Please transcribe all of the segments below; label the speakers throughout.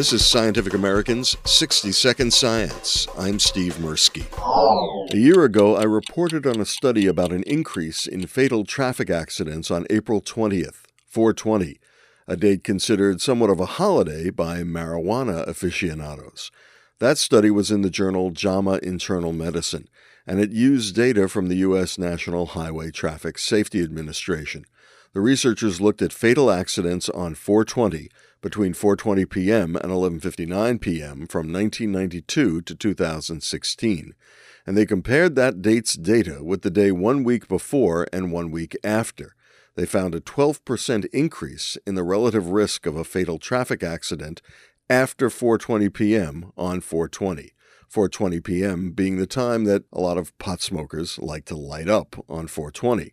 Speaker 1: This is Scientific American's 60 Second Science. I'm Steve Mirsky. A year ago, I reported on a study about an increase in fatal traffic accidents on April 20th, 420, a date considered somewhat of a holiday by marijuana aficionados. That study was in the journal JAMA Internal Medicine, and it used data from the U.S. National Highway Traffic Safety Administration. The researchers looked at fatal accidents on 420 between 4:20 p.m. and 11:59 p.m. from 1992 to 2016, and they compared that date's data with the day 1 week before and 1 week after. They found a 12% increase in the relative risk of a fatal traffic accident after 4:20 p.m. on 420. 4:20 p.m. being the time that a lot of pot smokers like to light up on 420.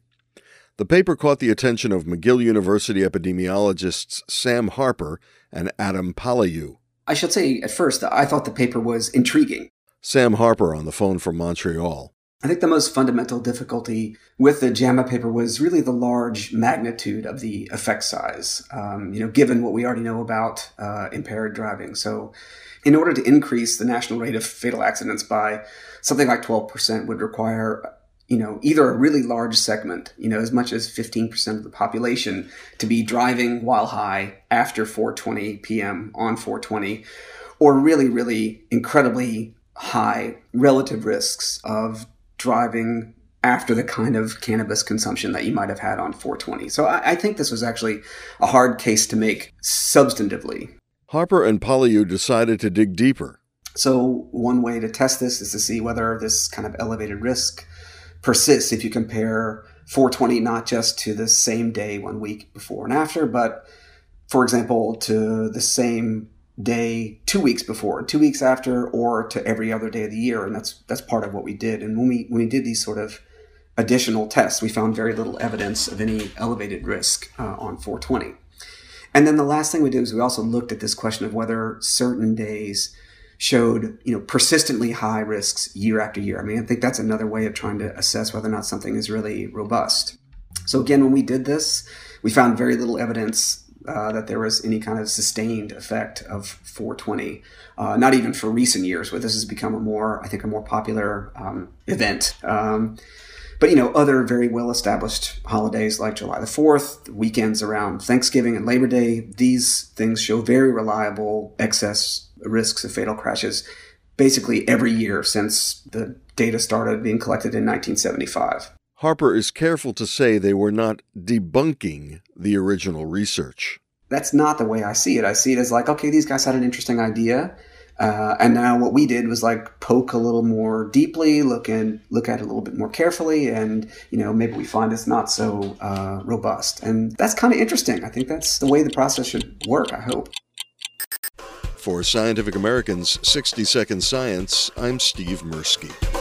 Speaker 1: The paper caught the attention of McGill University epidemiologists Sam Harper and Adam Palayew.
Speaker 2: I should say, at first, I thought the paper was intriguing.
Speaker 1: Sam Harper on the phone from Montreal.
Speaker 2: I think the most fundamental difficulty with the JAMA paper was really the large magnitude of the effect size, um, you know, given what we already know about uh, impaired driving. So, in order to increase the national rate of fatal accidents by something like 12% would require you know, either a really large segment, you know, as much as 15% of the population to be driving while high after 4:20 p.m. on 420 or really really incredibly high relative risks of driving after the kind of cannabis consumption that you might have had on 420. So I, I think this was actually a hard case to make substantively.
Speaker 1: Harper and Palayew decided to dig deeper.
Speaker 2: So one way to test this is to see whether this kind of elevated risk persists if you compare 420 not just to the same day one week before and after, but for example, to the same day two weeks before, two weeks after, or to every other day of the year. And that's that's part of what we did. And when we when we did these sort of additional tests, we found very little evidence of any elevated risk uh, on 420. And then the last thing we did was we also looked at this question of whether certain days showed you know persistently high risks year after year. I mean, I think that's another way of trying to assess whether or not something is really robust. So again, when we did this, we found very little evidence uh, that there was any kind of sustained effect of 420. Uh, not even for recent years, where this has become a more, I think, a more popular um, event. Um, but you know, other very well established holidays like July the 4th, weekends around Thanksgiving and Labor Day, these things show very reliable excess risks of fatal crashes basically every year since the data started being collected in 1975.
Speaker 1: Harper is careful to say they were not debunking the original research.
Speaker 2: That's not the way I see it. I see it as like, okay, these guys had an interesting idea. Uh, and now what we did was like poke a little more deeply, look and look at it a little bit more carefully, and you know maybe we find it's not so uh, robust, and that's kind of interesting. I think that's the way the process should work. I hope.
Speaker 1: For Scientific American's 60 Second Science, I'm Steve Mirsky.